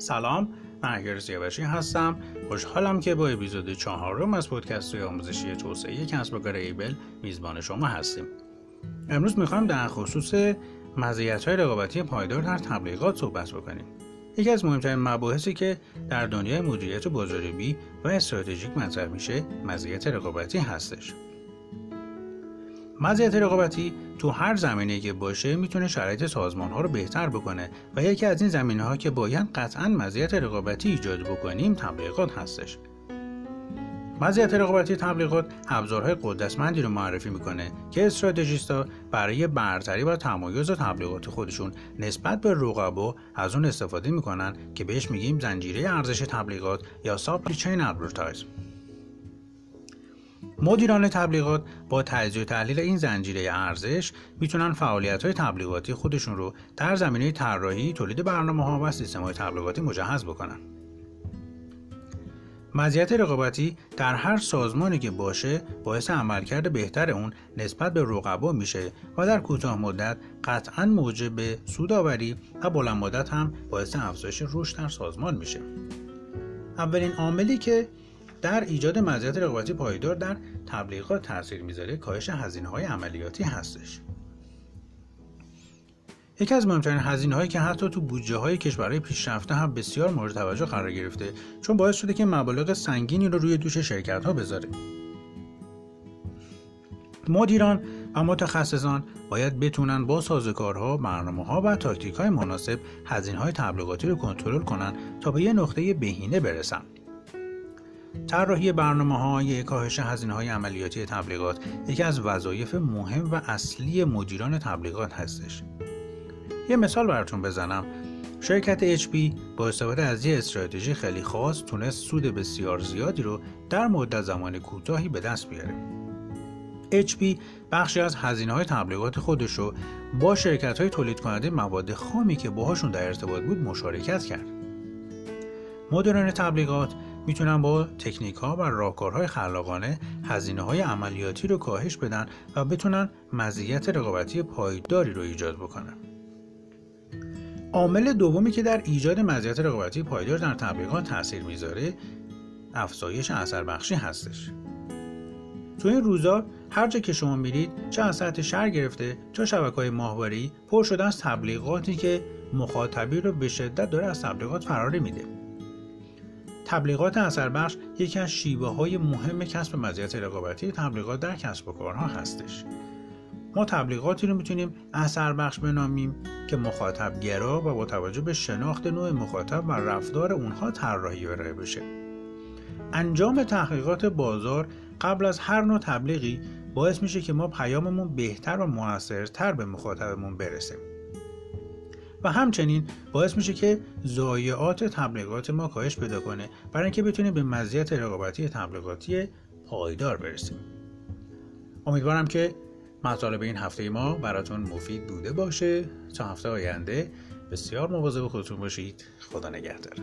سلام من اگر سیاوشی هستم. خوشحالم که با اپیزود چهارم از پادکست آموزشی توسعه کسب و کار ایبل میزبان شما هستیم. امروز می‌خوایم در خصوص مزیت های رقابتی پایدار در تبلیغات صحبت بکنیم. یکی از مهمترین مباحثی که در دنیای مدیریت بازاریابی و استراتژیک مطرح میشه مزیت رقابتی هستش. مزیت رقابتی تو هر زمینه که باشه می‌تونه شرایط سازمان ها رو بهتر بکنه و یکی از این زمینه ها که باید قطعا مزیت رقابتی ایجاد بکنیم تبلیغات هستش. مزیت رقابتی تبلیغات ابزارهای قدرتمندی رو معرفی می‌کنه که استراتژیستا برای برتری و تمایز تبلیغات خودشون نسبت به رقبا از اون استفاده می‌کنن که بهش میگیم زنجیره ارزش تبلیغات یا supply chain advertise مدیران تبلیغات با تجزیه و تحلیل این زنجیره ارزش می‌تونن فعالیت های تبلیغاتی خودشون رو در زمینه طراحی، تولید برنامه ها و سیستم های تبلیغاتی مجهز بکنن. مزیت رقابتی در هر سازمانی که باشه باعث عملکرد بهتر اون نسبت به رقبا میشه و در کوتاه مدت قطعا موجب سودآوری و بلند مدت هم باعث افزایش رشد در سازمان میشه. اولین عاملی که در ایجاد مزیت رقابتی پایدار در تبلیغات تاثیر می‌ذاره کاهش هزینه های عملیاتی هستش یکی از مهمترین هزینه هایی که حتی تو بودجه های کشورهای پیشرفته هم بسیار مورد توجه قرار گرفته چون باعث شده که مبالغ سنگینی رو روی دوش شرکت ها بذاره مدیران و متخصصان باید بتونن با سازوکارها، برنامه ها و تاکتیک های مناسب هزینه های تبلیغاتی رو کنترل کنن تا به یه نقطه بهینه برسن. طراحی برنامه های کاهش هزینه های عملیاتی تبلیغات یکی از وظایف مهم و اصلی مدیران تبلیغات هستش. یه مثال براتون بزنم شرکت HP با استفاده از یه استراتژی خیلی خاص تونست سود بسیار زیادی رو در مدت زمان کوتاهی به دست بیاره. HP بخشی از هزینه های تبلیغات خودش رو با شرکت های تولید کننده مواد خامی که باهاشون در ارتباط بود مشارکت کرد. مدیران تبلیغات می‌تونن با تکنیک ها و راهکارهای خلاقانه هزینه های عملیاتی رو کاهش بدن و بتونن مزیت رقابتی پایداری رو ایجاد بکنن. عامل دومی که در ایجاد مزیت رقابتی پایدار در تبلیغات تاثیر می‌ذاره افزایش اثر بخشی هستش. تو این روزا هر جا که شما میرید چه از سطح شهر گرفته چه شبکه های ماهواری پر شده از تبلیغاتی که مخاطبی رو به شدت داره از تبلیغات فراری میده تبلیغات اثر بخش یکی از شیوه های مهم کسب مزیت رقابتی تبلیغات در کسب و کارها هستش. ما تبلیغاتی رو می‌تونیم اثر بخش بنامیم که مخاطب گرا و با توجه به شناخت نوع مخاطب و رفتار اونها طراحی ارائه بشه. انجام تحقیقات بازار قبل از هر نوع تبلیغی باعث میشه که ما پیاممون بهتر و موثرتر به مخاطبمون برسه. و همچنین باعث میشه که ضایعات تبلیغات ما کاهش پیدا کنه برای اینکه بتونیم به مزیت رقابتی تبلیغاتی پایدار برسیم. امیدوارم که مطالب این هفته ما براتون مفید بوده باشه. تا هفته آینده بسیار مواظب خودتون باشید. خدا نگهدار.